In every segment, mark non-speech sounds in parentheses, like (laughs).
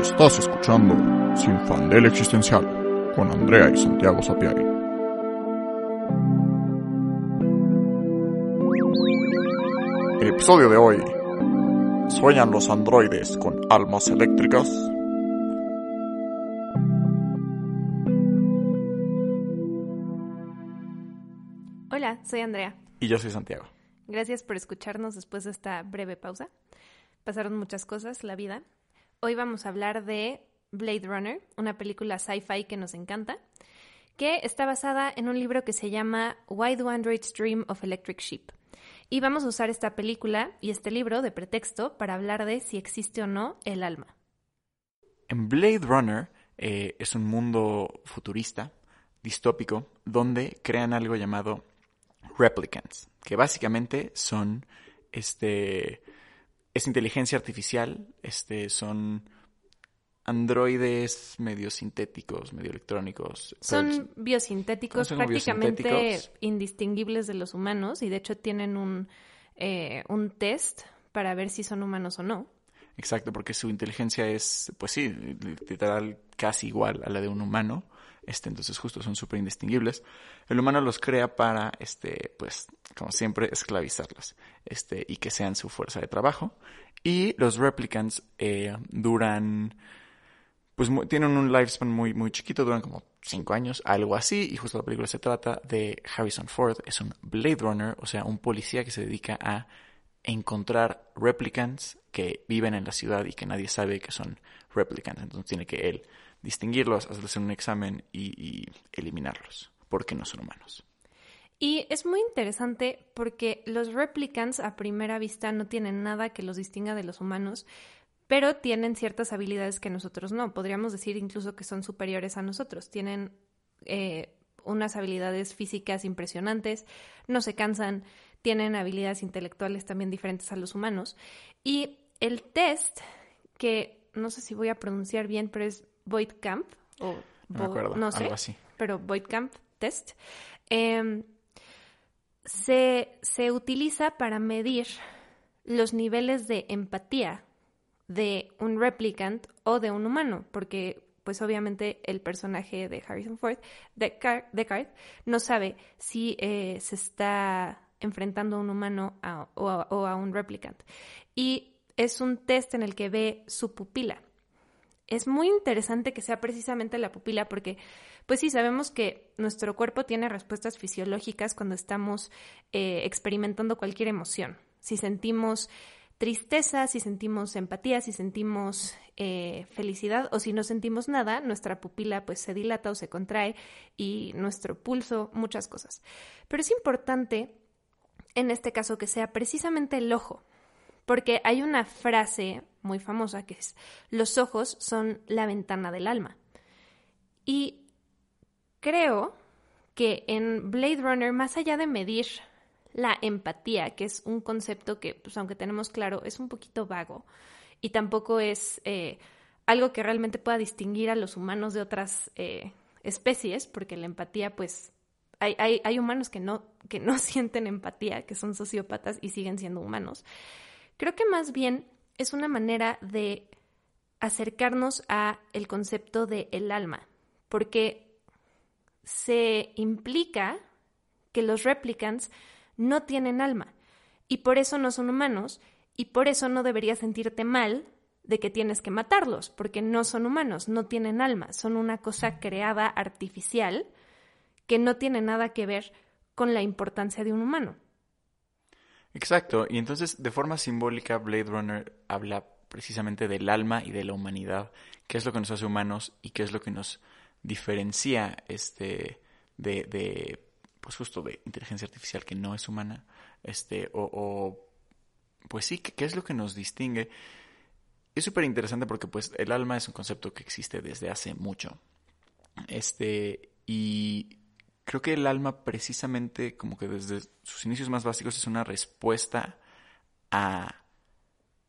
Estás escuchando Sin Fandel Existencial con Andrea y Santiago Sapiari. El episodio de hoy. ¿Sueñan los androides con almas eléctricas? Hola, soy Andrea. Y yo soy Santiago. Gracias por escucharnos después de esta breve pausa. Pasaron muchas cosas, la vida. Hoy vamos a hablar de Blade Runner, una película sci-fi que nos encanta, que está basada en un libro que se llama Why Do Androids Dream of Electric Sheep. Y vamos a usar esta película y este libro de pretexto para hablar de si existe o no el alma. En Blade Runner eh, es un mundo futurista, distópico, donde crean algo llamado replicants, que básicamente son este es inteligencia artificial, este son androides medio sintéticos, medio electrónicos. Son biosintéticos, Son prácticamente biosintéticos. indistinguibles de los humanos y de hecho tienen un, eh, un test para ver si son humanos o no. Exacto, porque su inteligencia es, pues sí, literal casi igual a la de un humano. Este, entonces justo son súper indistinguibles. El humano los crea para, este, pues, como siempre, esclavizarlos, este, y que sean su fuerza de trabajo. Y los replicants eh, duran, pues tienen un lifespan muy, muy chiquito, duran como cinco años, algo así. Y justo la película se trata de Harrison Ford, es un Blade Runner, o sea, un policía que se dedica a encontrar replicants que viven en la ciudad y que nadie sabe que son replicants. Entonces tiene que él distinguirlos, hacerles un examen y, y eliminarlos, porque no son humanos. Y es muy interesante porque los replicants a primera vista no tienen nada que los distinga de los humanos, pero tienen ciertas habilidades que nosotros no. Podríamos decir incluso que son superiores a nosotros. Tienen eh, unas habilidades físicas impresionantes, no se cansan, tienen habilidades intelectuales también diferentes a los humanos. Y el test, que no sé si voy a pronunciar bien, pero es Voigtkamp, o No me Vo- acuerdo, no sé, algo así. pero Voigtkamp test, em, se, se utiliza para medir los niveles de empatía de un replicant o de un humano, porque pues obviamente el personaje de Harrison Ford, Deckard, no sabe si eh, se está enfrentando a un humano a- o, a, o a un replicant. Y es un test en el que ve su pupila. Es muy interesante que sea precisamente la pupila porque, pues sí, sabemos que nuestro cuerpo tiene respuestas fisiológicas cuando estamos eh, experimentando cualquier emoción. Si sentimos tristeza, si sentimos empatía, si sentimos eh, felicidad o si no sentimos nada, nuestra pupila pues se dilata o se contrae y nuestro pulso, muchas cosas. Pero es importante en este caso que sea precisamente el ojo, porque hay una frase muy famosa que es, los ojos son la ventana del alma. Y creo que en Blade Runner, más allá de medir la empatía, que es un concepto que, pues aunque tenemos claro, es un poquito vago y tampoco es eh, algo que realmente pueda distinguir a los humanos de otras eh, especies, porque la empatía, pues, hay, hay, hay humanos que no, que no (laughs) sienten empatía, que son sociópatas y siguen siendo humanos. Creo que más bien es una manera de acercarnos a el concepto de el alma, porque se implica que los replicants no tienen alma y por eso no son humanos y por eso no deberías sentirte mal de que tienes que matarlos, porque no son humanos, no tienen alma, son una cosa creada artificial que no tiene nada que ver con la importancia de un humano. Exacto, y entonces de forma simbólica Blade Runner habla precisamente del alma y de la humanidad, qué es lo que nos hace humanos y qué es lo que nos diferencia este de, de pues justo de inteligencia artificial que no es humana, este o, o pues sí, qué es lo que nos distingue. Es súper interesante porque pues el alma es un concepto que existe desde hace mucho. Este, y creo que el alma precisamente como que desde sus inicios más básicos es una respuesta a,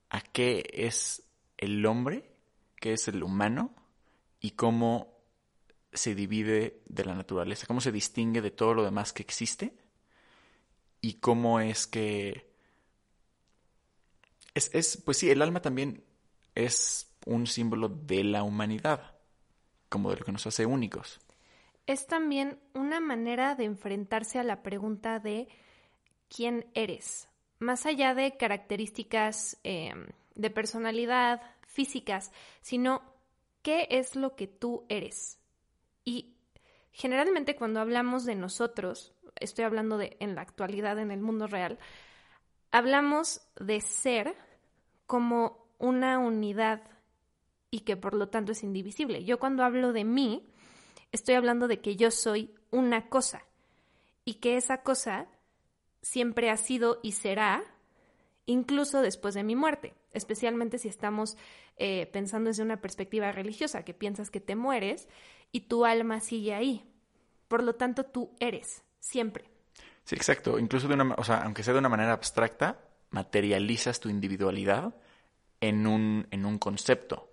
a qué es el hombre, qué es el humano y cómo se divide de la naturaleza, cómo se distingue de todo lo demás que existe y cómo es que es, es pues sí, el alma también es un símbolo de la humanidad, como de lo que nos hace únicos. Es también una manera de enfrentarse a la pregunta de quién eres, más allá de características eh, de personalidad, físicas, sino qué es lo que tú eres. Y generalmente cuando hablamos de nosotros, estoy hablando de en la actualidad, en el mundo real, hablamos de ser como una unidad y que por lo tanto es indivisible. Yo cuando hablo de mí, estoy hablando de que yo soy una cosa y que esa cosa siempre ha sido y será incluso después de mi muerte, especialmente si estamos eh, pensando desde una perspectiva religiosa, que piensas que te mueres y tu alma sigue ahí. Por lo tanto, tú eres, siempre. Sí, exacto. Incluso de una, o sea, aunque sea de una manera abstracta, materializas tu individualidad en un, en un concepto.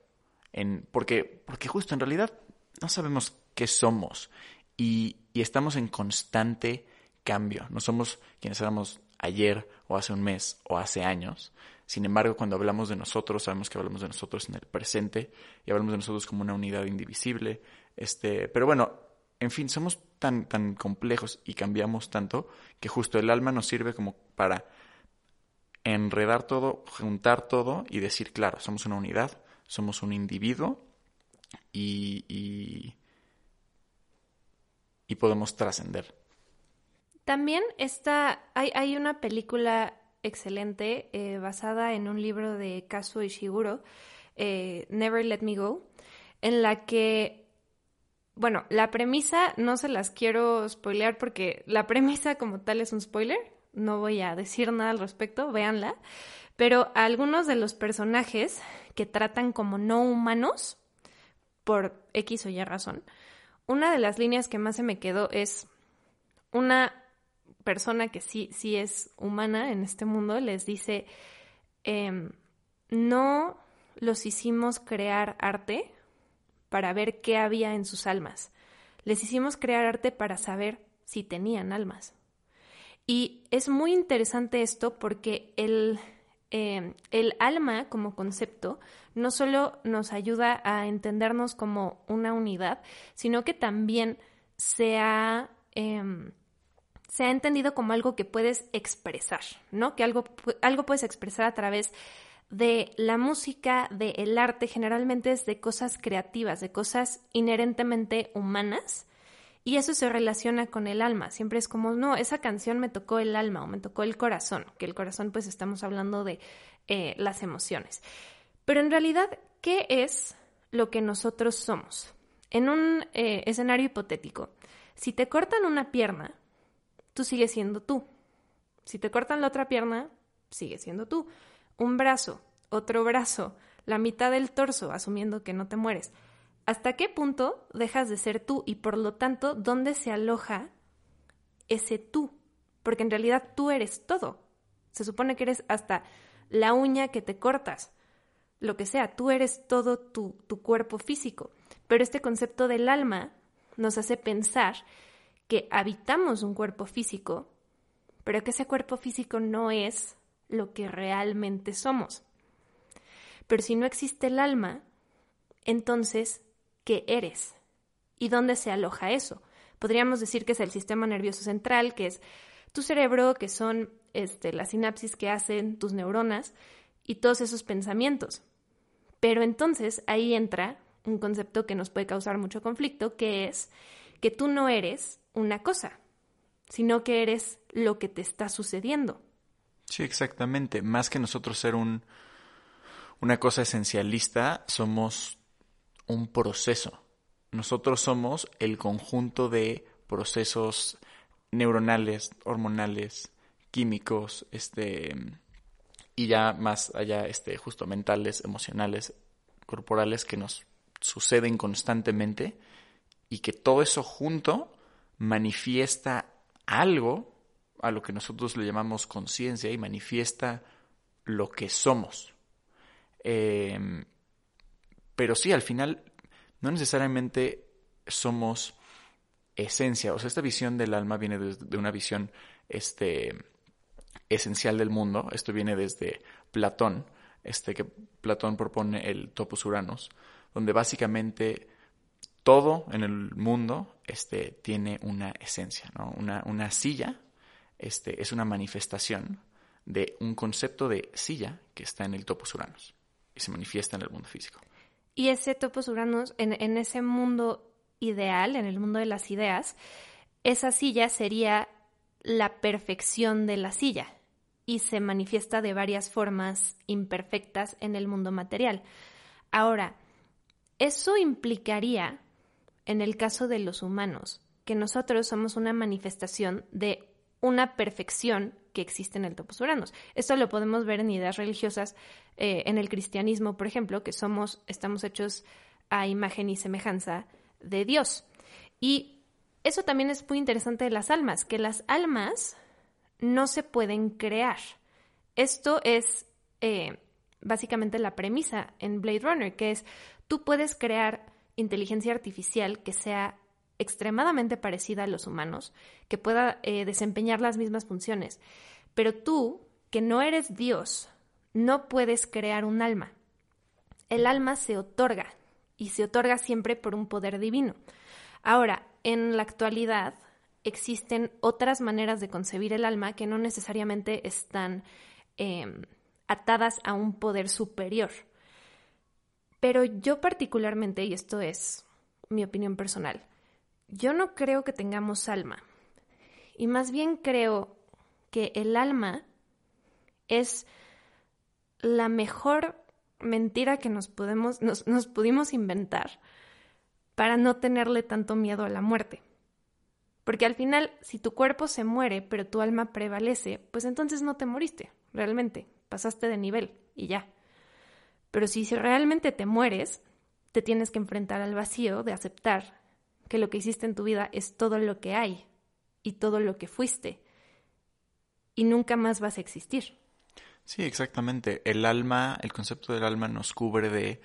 Porque, porque justo en realidad no sabemos qué somos y, y estamos en constante cambio. No somos quienes éramos ayer o hace un mes o hace años. Sin embargo, cuando hablamos de nosotros, sabemos que hablamos de nosotros en el presente y hablamos de nosotros como una unidad indivisible. Este, pero bueno, en fin, somos tan, tan complejos y cambiamos tanto que justo el alma nos sirve como para enredar todo, juntar todo y decir, claro, somos una unidad, somos un individuo y, y, y podemos trascender. También está, hay, hay una película excelente eh, basada en un libro de Kazuo Ishiguro, eh, Never Let Me Go, en la que, bueno, la premisa no se las quiero spoilear porque la (laughs) premisa como tal es un spoiler, no voy a decir nada al respecto, véanla, pero algunos de los personajes que tratan como no humanos, por X o Y razón, una de las líneas que más se me quedó es una persona que sí, sí es humana en este mundo les dice, em, no los hicimos crear arte para ver qué había en sus almas. Les hicimos crear arte para saber si tenían almas. Y es muy interesante esto porque el, em, el alma como concepto no solo nos ayuda a entendernos como una unidad, sino que también se ha em, se ha entendido como algo que puedes expresar, ¿no? Que algo, algo puedes expresar a través de la música, del arte, generalmente es de cosas creativas, de cosas inherentemente humanas. Y eso se relaciona con el alma. Siempre es como, no, esa canción me tocó el alma o me tocó el corazón, que el corazón pues estamos hablando de eh, las emociones. Pero en realidad, ¿qué es lo que nosotros somos? En un eh, escenario hipotético, si te cortan una pierna, tú sigues siendo tú. Si te cortan la otra pierna, sigues siendo tú. Un brazo, otro brazo, la mitad del torso, asumiendo que no te mueres. ¿Hasta qué punto dejas de ser tú y por lo tanto dónde se aloja ese tú? Porque en realidad tú eres todo. Se supone que eres hasta la uña que te cortas, lo que sea, tú eres todo tu, tu cuerpo físico. Pero este concepto del alma nos hace pensar que habitamos un cuerpo físico, pero que ese cuerpo físico no es lo que realmente somos. Pero si no existe el alma, entonces, ¿qué eres? ¿Y dónde se aloja eso? Podríamos decir que es el sistema nervioso central, que es tu cerebro, que son este, las sinapsis que hacen tus neuronas y todos esos pensamientos. Pero entonces ahí entra un concepto que nos puede causar mucho conflicto, que es que tú no eres una cosa, sino que eres lo que te está sucediendo. Sí, exactamente. Más que nosotros ser un, una cosa esencialista, somos un proceso. Nosotros somos el conjunto de procesos neuronales, hormonales, químicos, este, y ya más allá, este, justo mentales, emocionales, corporales que nos suceden constantemente y que todo eso junto manifiesta algo a lo que nosotros le llamamos conciencia y manifiesta lo que somos. Em, pero sí, al final no necesariamente somos esencia. O sea, esta visión del alma viene de, una visión este, esencial del mundo. Esto viene desde Platón. este, que Platón propone el topos uranos, donde básicamente todo en el mundo este, tiene una esencia, ¿no? una, una silla este, es una manifestación de un concepto de silla que está en el topos uranos y se manifiesta en el mundo físico. Y ese topos uranos, en, en ese mundo ideal, en el mundo de las ideas, esa silla sería la perfección de la silla y se manifiesta de varias formas imperfectas en el mundo material. Ahora, eso implicaría, en el caso de los humanos, que nosotros somos una manifestación de una perfección que existe en el topos uranos. Esto lo podemos ver en ideas religiosas, eh, en el cristianismo, por ejemplo, que somos, estamos hechos a imagen y semejanza de Dios. Y eso también es muy interesante de las almas, que las almas no se pueden crear. Esto es eh, básicamente la premisa en Blade Runner, que es tú puedes crear inteligencia artificial que sea extremadamente parecida a los humanos, que pueda eh, desempeñar las mismas funciones. Pero tú, que no eres Dios, no puedes crear un alma. El alma se otorga y se otorga siempre por un poder divino. Ahora, en la actualidad existen otras maneras de concebir el alma que no necesariamente están em, atadas a un poder superior. Pero yo particularmente, y esto es mi opinión personal, yo no creo que tengamos alma. Y más bien creo que el alma es la mejor mentira que nos, podemos, nos, nos pudimos inventar para no tenerle tanto miedo a la muerte. Porque al final, si tu cuerpo se muere, pero tu alma prevalece, pues entonces no te moriste, realmente, pasaste de nivel y ya. Pero si realmente te mueres, te tienes que enfrentar al vacío de aceptar que lo que hiciste en tu vida es todo lo que hay y todo lo que fuiste y nunca más vas a existir. Sí, exactamente. El alma, el concepto del alma nos cubre de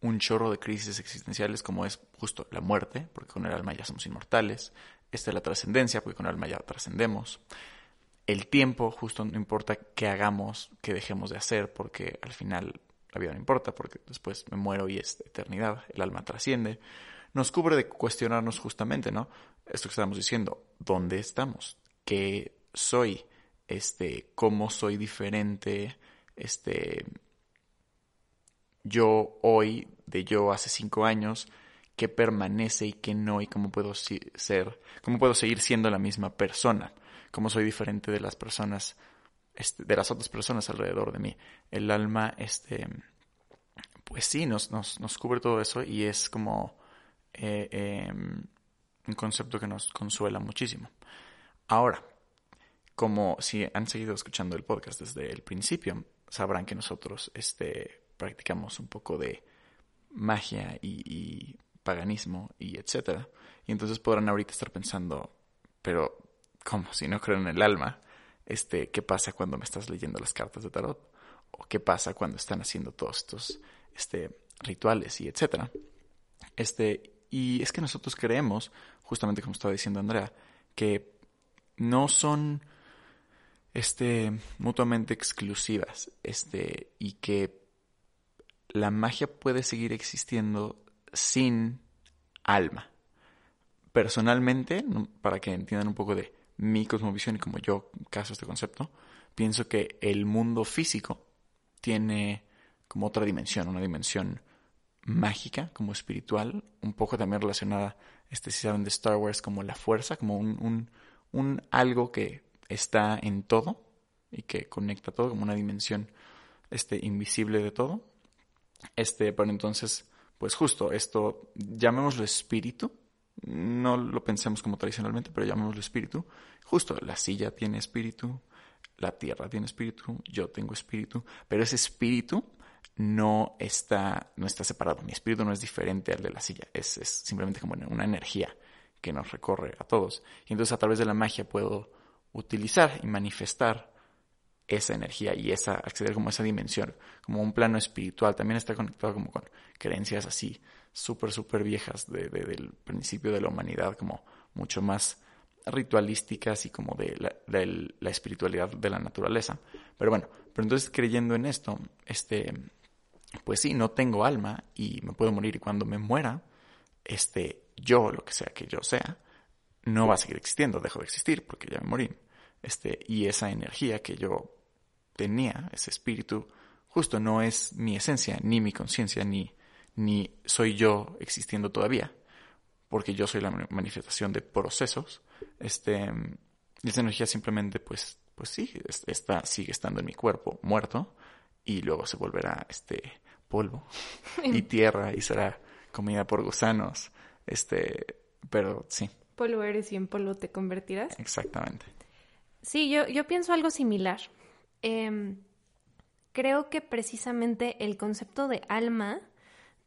un chorro de crisis existenciales como es justo la muerte, porque con el alma ya somos inmortales, esta es la trascendencia, porque con el alma ya trascendemos. El tiempo, justo no importa qué hagamos, qué dejemos de hacer, porque al final la vida no importa, porque después me muero y es eternidad, el alma trasciende nos cubre de cuestionarnos justamente, ¿no? Esto que estamos diciendo, ¿dónde estamos? ¿Qué soy? Este, ¿cómo soy diferente? Este, yo hoy, de yo hace cinco años, qué permanece y qué no, y cómo puedo ser, cómo puedo seguir siendo la misma persona, cómo soy diferente de las personas, este, de las otras personas alrededor de mí. El alma, este, pues sí, nos, nos, nos cubre todo eso y es como eh, em, un concepto que nos consuela muchísimo. Ahora, como si han seguido escuchando el podcast desde el principio, sabrán que nosotros este, practicamos un poco de magia y, paganismo y etcétera. Y entonces podrán ahorita estar pensando, pero ¿cómo? Si no creo en el alma, este, ¿qué pasa cuando me estás leyendo las cartas de tarot? ¿O qué pasa cuando están haciendo todos estos este, rituales y etcétera? Este, y es que nosotros creemos, justamente como estaba diciendo Andrea, que no son este, mutuamente exclusivas este, y que la magia puede seguir existiendo sin alma. Personalmente, para que entiendan un poco de mi cosmovisión y como yo caso este concepto, pienso que el mundo físico tiene como otra dimensión, una dimensión mágica, como espiritual, un poco también relacionada, este, si saben, de Star Wars, como la fuerza, como un, un, un algo que está en todo y que conecta todo, como una dimensión este, invisible de todo. Este, pero entonces, pues justo esto, llamémoslo espíritu, no lo pensemos como tradicionalmente, pero llamémoslo espíritu. Justo, la silla tiene espíritu, la tierra tiene espíritu, yo tengo espíritu, pero ese espíritu no está, no está separado. Mi espíritu no es diferente al de la silla. Es, es simplemente como una energía que nos recorre a todos. Y entonces a través de la magia puedo utilizar y manifestar esa energía y esa, acceder como a esa dimensión, como un plano espiritual. También está conectado como con creencias así súper, súper viejas de, del principio de la humanidad, como mucho más ritualísticas y como de la, espiritualidad de la naturaleza. Pero bueno, pero entonces creyendo en esto, este, pues sí, no tengo alma y me puedo morir y cuando me muera, este, yo, lo que sea que yo sea, no va a seguir existiendo, dejo de existir porque ya me morí. Este, y esa energía que yo tenía, ese espíritu, justo no es mi esencia, ni mi conciencia, ni, ni soy yo existiendo todavía, porque yo soy la manifestación de procesos, este, y esa energía simplemente, pues, pues sí, está, sigue estando en mi cuerpo muerto, y luego se volverá, este, polvo (laughs) y tierra, y será comida por gusanos, este, pero sí. Polvo eres y en polvo te convertirás. Exactamente. Sí, yo, yo pienso algo similar. Em, creo que precisamente el concepto de alma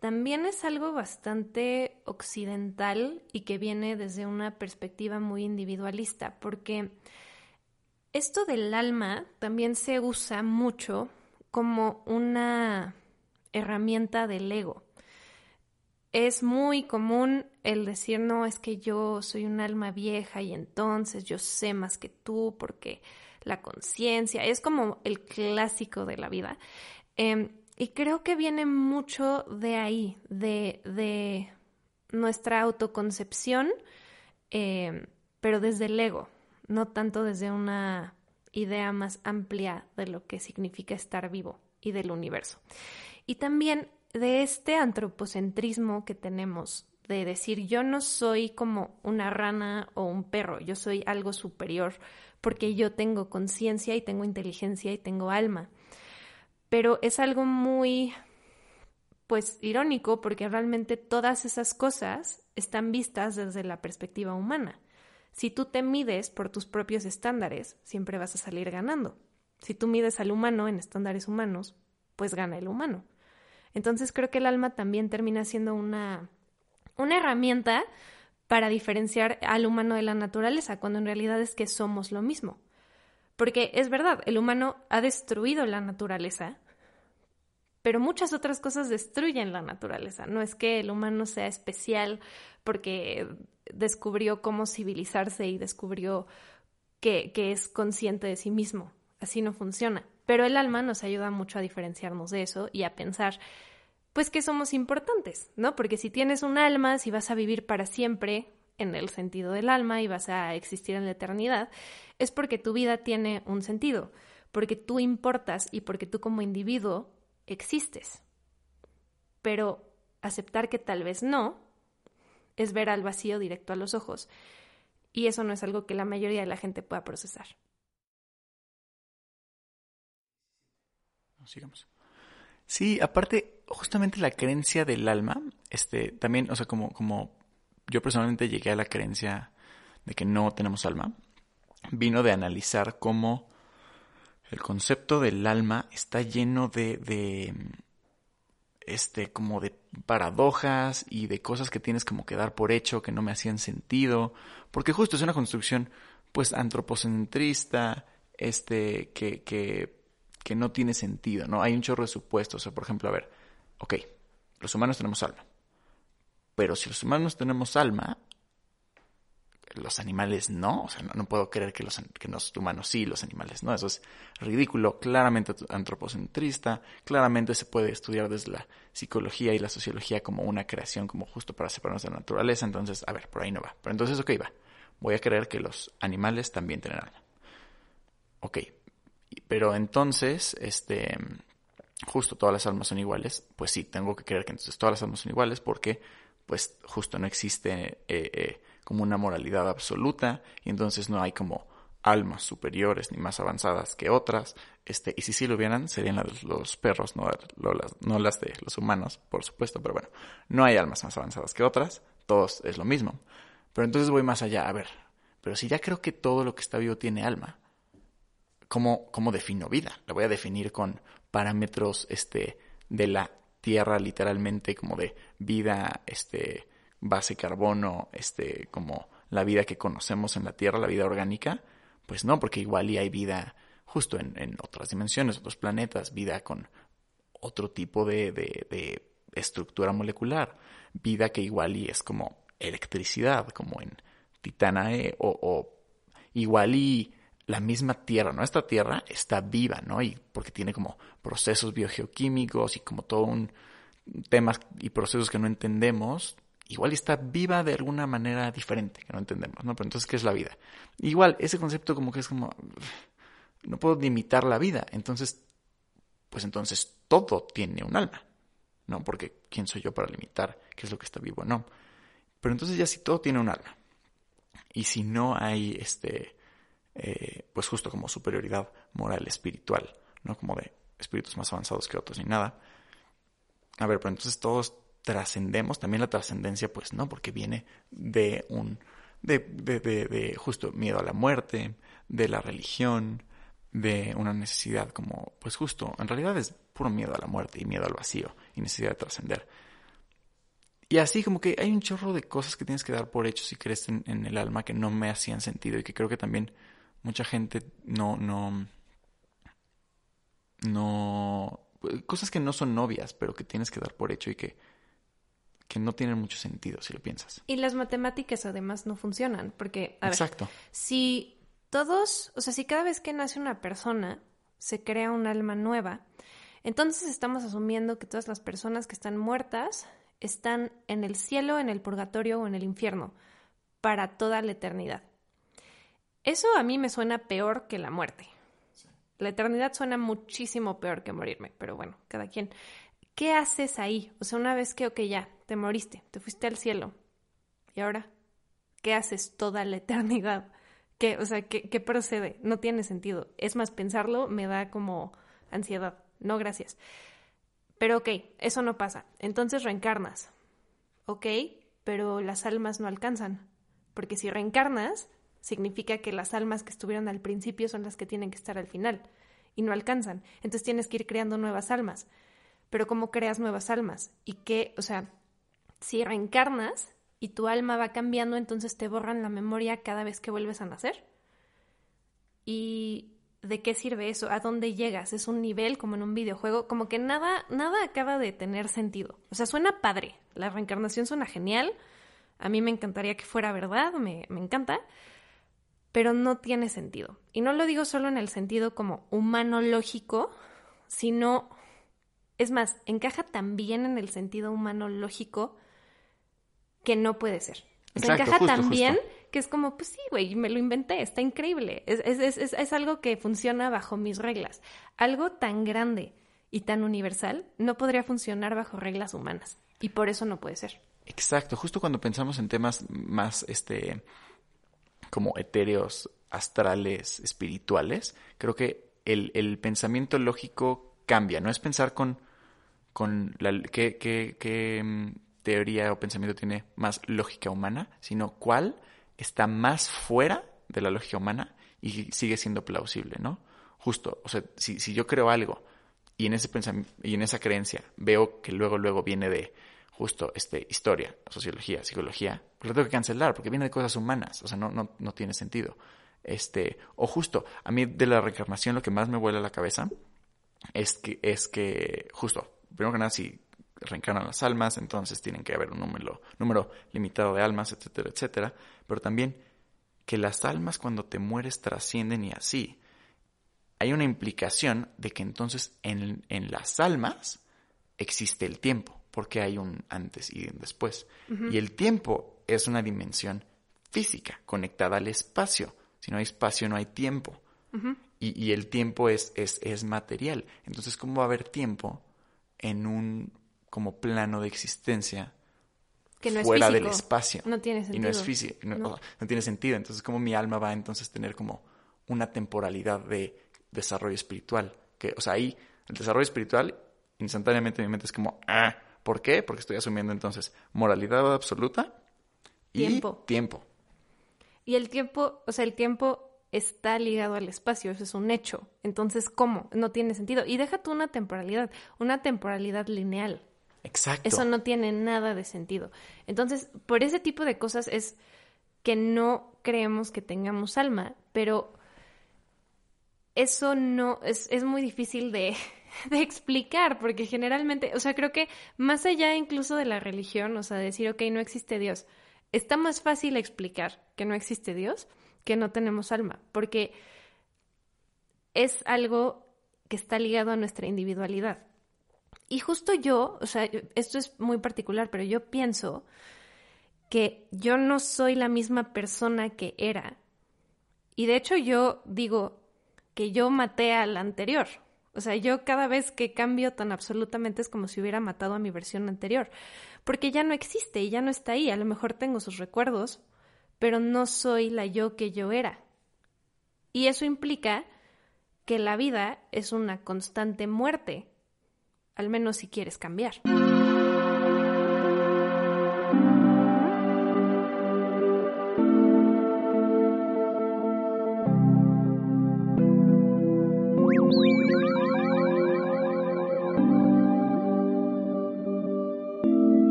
también es algo bastante occidental y que viene desde una perspectiva muy individualista, porque esto del alma también se usa mucho como una herramienta del ego. Es muy común el decir, no, es que yo soy un alma vieja y entonces yo sé más que tú porque la conciencia, es como el clásico de la vida. Em, y creo que viene mucho de ahí, de, de nuestra autoconcepción, em, pero desde el ego, no tanto desde una idea más amplia de lo que significa estar vivo y del universo. Y también de este antropocentrismo que tenemos, de decir yo no soy como una rana o un perro, yo soy algo superior porque yo tengo conciencia y tengo inteligencia y tengo alma. Pero es algo muy, pues, irónico porque realmente todas esas cosas están vistas desde la perspectiva humana. Si tú te mides por tus propios estándares, siempre vas a salir ganando. Si tú mides al humano en estándares humanos, pues gana el humano. Entonces creo que el alma también termina siendo una, una herramienta para diferenciar al humano de la naturaleza, cuando en realidad es que somos lo mismo. Porque es verdad, el humano ha destruido la naturaleza, pero muchas otras cosas destruyen la naturaleza. No es que el humano sea especial porque descubrió cómo civilizarse y descubrió que, que es consciente de sí mismo. Así no funciona. Pero el alma nos ayuda mucho a diferenciarnos de eso y a pensar, pues que somos importantes, ¿no? Porque si tienes un alma, si vas a vivir para siempre en el sentido del alma y vas a existir en la eternidad, es porque tu vida tiene un sentido, porque tú importas y porque tú como individuo existes. Pero aceptar que tal vez no es ver al vacío directo a los ojos. Y eso no es algo que la mayoría de la gente pueda procesar. sigamos. Sí, aparte, justamente la creencia del alma, este, también, o sea, como, como yo personalmente llegué a la creencia de que no tenemos alma, vino de analizar cómo el concepto del alma está lleno de, de este, como de paradojas y de cosas que tienes como que dar por hecho, que no me hacían sentido, porque justo es una construcción, pues, antropocentrista, este, que, que que no tiene sentido, ¿no? Hay un chorro de supuestos. O sea, por ejemplo, a ver, ok, los humanos tenemos alma. Pero si los humanos tenemos alma, los animales no. O sea, no, puedo creer que los, que los humanos sí, los animales no. Eso es ridículo, claramente antropocentrista. Claramente se puede estudiar desde la psicología y la sociología como una creación, como justo para separarnos de la naturaleza. Entonces, a ver, por ahí no va. Pero entonces, ok, va. Voy a creer que los animales también tienen alma. Ok, pero entonces, este, justo todas las almas son iguales. Pues sí, tengo que creer que entonces todas las almas son iguales porque, pues, justo no existe eh, eh, como una moralidad absoluta y entonces no hay como almas superiores ni más avanzadas que otras. Este, y si sí lo hubieran, serían las de los perros, no, las, no las de los humanos, por supuesto. Pero bueno, no hay almas más avanzadas que otras. Todos es lo mismo. Pero entonces voy más allá. A ver, pero si ya creo que todo lo que está vivo tiene alma, ¿cómo, cómo defino vida? La voy a definir con parámetros este, de la Tierra, literalmente, como de vida, este, base carbono, este, como la vida que conocemos en la Tierra, la vida orgánica. Pues no, porque igual hay vida justo en, otras dimensiones, otros planetas, vida con otro tipo de, estructura molecular, vida que igual y es como electricidad, como en Titanae o, o igual y la misma Tierra, ¿no? Esta Tierra está viva, ¿no? Y porque tiene como procesos biogeoquímicos y como todo un temas y procesos que no entendemos, igual está viva de alguna manera diferente que no entendemos, ¿no? Pero entonces, ¿qué es la vida? Igual, ese concepto como que es como, no puedo limitar la vida, entonces, pues entonces todo tiene un alma, ¿no? Porque ¿quién soy yo para limitar qué es lo que está vivo? No. Pero entonces ya si todo tiene un alma, y si no hay, este, eh, pues justo como superioridad moral, espiritual, ¿no? Como de espíritus más avanzados que otros ni nada. A ver, pero entonces todos trascendemos, también la trascendencia, pues no, porque viene de un, de, de, de, de, justo miedo a la muerte, de la religión, de una necesidad como, pues justo, en realidad es puro miedo a la muerte y miedo al vacío y necesidad de trascender. Y así como que hay un chorro de cosas que tienes que dar por hecho si crees en, en, el alma que no me hacían sentido y que creo que también mucha gente no, no, no, cosas que no son novias, pero que tienes que dar por hecho y que que no tienen mucho sentido si lo piensas. Y las matemáticas además no funcionan, porque, a ver, Exacto. si todos, o sea, si cada vez que nace una persona se crea un alma nueva, entonces estamos asumiendo que todas las personas que están muertas están en el cielo, en el purgatorio o en el infierno para toda la eternidad. Eso a mí me suena peor que la muerte. La eternidad suena muchísimo peor que morirme, pero bueno, cada quien. ¿Qué haces ahí? O sea, una vez que, ok, ya, te moriste, te fuiste al cielo. ¿Y ahora? ¿Qué haces toda la (laughs) eternidad? ¿Qué, o sea, ¿qué, qué procede? No tiene sentido. Es más, pensarlo me da como ansiedad. No, gracias. Pero ok, eso no pasa. Entonces reencarnas. Ok, pero las almas no alcanzan. Porque si reencarnas, significa que las almas que estuvieron al principio son las que tienen que estar al final y no alcanzan. Entonces tienes que ir creando nuevas almas pero ¿cómo creas nuevas almas? Y que, o sea, si reencarnas y tu alma va cambiando, entonces te borran la memoria cada vez que vuelves a nacer. ¿Y de qué sirve eso? ¿A dónde llegas? ¿Es un nivel como en un videojuego? Como que nada, nada acaba de tener sentido. O sea, suena padre. La reencarnación suena genial. A mí me encantaría que fuera verdad, me, me encanta. Pero no tiene sentido. Y no lo digo solo en el sentido como humano lógico, sino es más, encaja también en el sentido humano lógico que no puede ser. O sea, encaja también que es como, pues sí, güey, me lo inventé, está increíble. Es, es, es, es, algo que funciona bajo mis reglas. Algo tan grande y tan universal no podría funcionar bajo reglas humanas. Y por eso no puede ser. Exacto, justo cuando pensamos en temas más, este, como etéreos, astrales, espirituales, creo que el, el pensamiento lógico cambia, no es pensar con con la, qué, qué, mm, teoría o pensamiento tiene más lógica humana, sino cuál está más fuera de la lógica humana y sigue siendo plausible, ¿no? Justo, o sea, si, si yo creo algo y en ese y en esa creencia veo que luego, luego viene de justo este, historia, sociología, psicología, pues lo tengo que cancelar porque viene de cosas humanas, o sea, no, no, no tiene sentido. Este, o justo, a mí de la reencarnación lo que más me vuela la cabeza es que, es que, justo, primero que nada, si reencarnan las almas, entonces tienen que haber un número, número limitado de almas, etcétera, etcétera. Pero también que las almas cuando te mueres trascienden y así. Hay una implicación de que entonces en, en las almas existe el tiempo, porque hay un antes y un después. Y el tiempo es una dimensión física, conectada al espacio. Si no hay espacio, no hay tiempo. y, y, el tiempo es, es, es material. Entonces, ¿cómo va a haber tiempo en un como plano de existencia que no fuera es del espacio. No tiene sentido. Y no es físico, no, tiene sentido. Entonces, como mi alma va a entonces tener como una temporalidad de desarrollo espiritual? Que, o sea, ahí el desarrollo espiritual, instantáneamente mi mente es como, ah, ¿por qué? Porque estoy asumiendo entonces moralidad absoluta y tiempo. tiempo. Y el tiempo, o sea, el tiempo está ligado al espacio, eso es un hecho. Entonces, ¿cómo? No tiene sentido. Y deja tú una temporalidad, una temporalidad lineal. Exacto. Eso no tiene nada de sentido. Entonces, por ese tipo de cosas es que no creemos que tengamos alma, pero eso no es, es muy difícil de, (laughs) de explicar, porque generalmente, o sea, creo que más allá incluso de la religión, o sea, decir, ok, no existe Dios, está más fácil explicar que no existe Dios que no tenemos alma, porque es algo que está ligado a nuestra individualidad. Y justo yo, o sea, esto es muy particular, pero yo pienso que yo no soy la misma persona que era. Y de hecho yo digo que yo maté al anterior. O sea, yo cada vez que cambio tan absolutamente es como si hubiera matado a mi versión anterior, porque ya no existe y ya no está ahí. A lo mejor tengo sus recuerdos, pero no soy la yo que yo era. Y eso implica que la vida es una constante muerte, al menos si quieres cambiar.